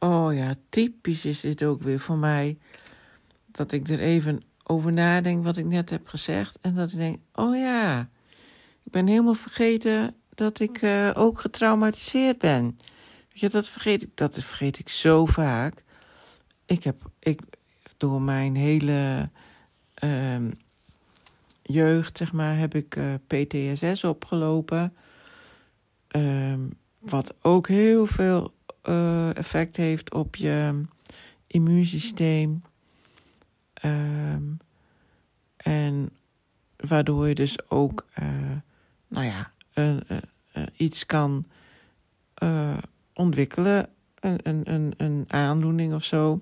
oh ja, typisch is dit ook weer voor mij. Dat ik er even over nadenk wat ik net heb gezegd. En dat ik denk, oh ja, ik ben helemaal vergeten dat ik uh, ook getraumatiseerd ben. Weet je, dat vergeet ik, dat vergeet ik zo vaak. Ik heb, ik, door mijn hele uh, jeugd, zeg maar, heb ik uh, eh, PTSS opgelopen. Um, wat ook heel veel uh, effect heeft op je immuunsysteem. Um, en waardoor je dus ook, uh, nou ja, uh, iets kan ontwikkelen. Een, een, een aandoening of zo.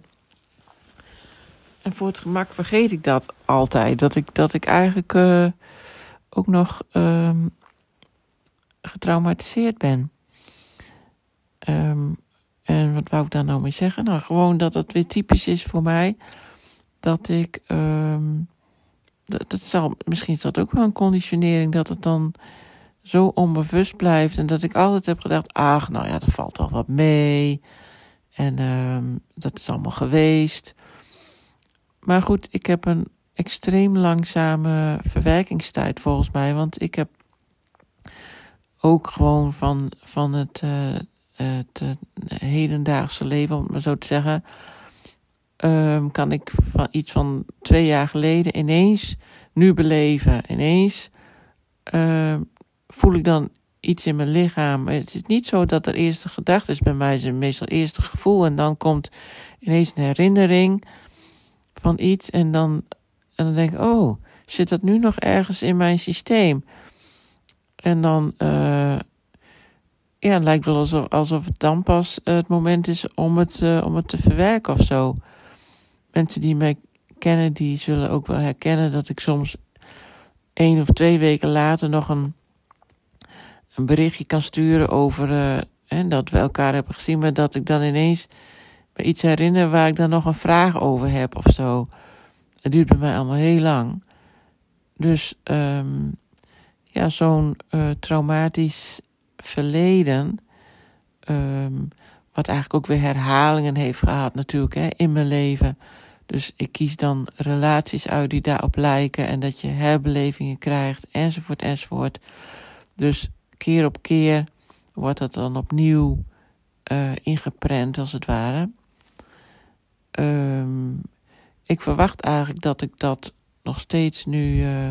En voor het gemak vergeet ik dat altijd. Dat ik, dat ik eigenlijk ook nog um, getraumatiseerd ben. Um, en wat wou ik daar nou mee zeggen? Nou, gewoon dat het weer typisch is voor mij. Dat ik. Um, dat, zal, misschien is dat ook wel een conditionering. Dat het dan zo onbewust blijft. En dat ik altijd heb gedacht: ach, nou ja, dat valt toch wat mee. En um, dat is allemaal geweest. Maar goed, ik heb een extreem langzame verwerkingstijd volgens mij. Want ik heb ook gewoon van, van het, uh, het uh, hedendaagse leven, om maar zo te zeggen, um, kan ik van iets van twee jaar geleden ineens nu beleven. Ineens uh, voel ik dan iets in mijn lichaam. Het is niet zo dat er eerste gedachte is bij mij, is meestal eerste gevoel en dan komt ineens een herinnering van iets en dan, en dan denk ik, oh, zit dat nu nog ergens in mijn systeem? En dan, uh, ja, het lijkt wel alsof, alsof het dan pas het moment is om het, uh, om het te verwerken of zo. Mensen die mij kennen, die zullen ook wel herkennen dat ik soms één of twee weken later nog een, een berichtje kan sturen over uh, hè, dat we elkaar hebben gezien, maar dat ik dan ineens me iets herinner waar ik dan nog een vraag over heb of zo. Het duurt bij mij allemaal heel lang. Dus um, ja, zo'n traumatisch verleden, um, wat eigenlijk ook weer herhalingen heeft gehad natuurlijk hè, in mijn leven. Dus ik kies dan relaties uit die daarop lijken en dat je herbelevingen krijgt enzovoort enzovoort. Dus keer op keer wordt dat dan opnieuw uh, ingeprent als het ware. Um, ik verwacht eigenlijk dat ik dat nog steeds nu uh,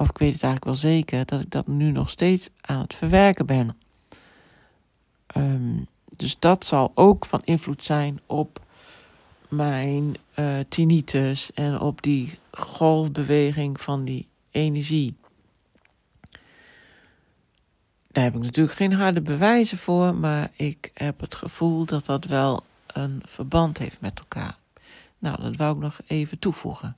of ik weet het eigenlijk wel zeker, dat ik dat nu nog steeds aan het verwerken ben. Um, dus dat zal ook van invloed zijn op mijn uh, tinnitus en op die golfbeweging van die energie. Daar heb ik natuurlijk geen harde bewijzen voor, maar ik heb het gevoel dat dat wel een verband heeft met elkaar. Nou, dat wou ik nog even toevoegen.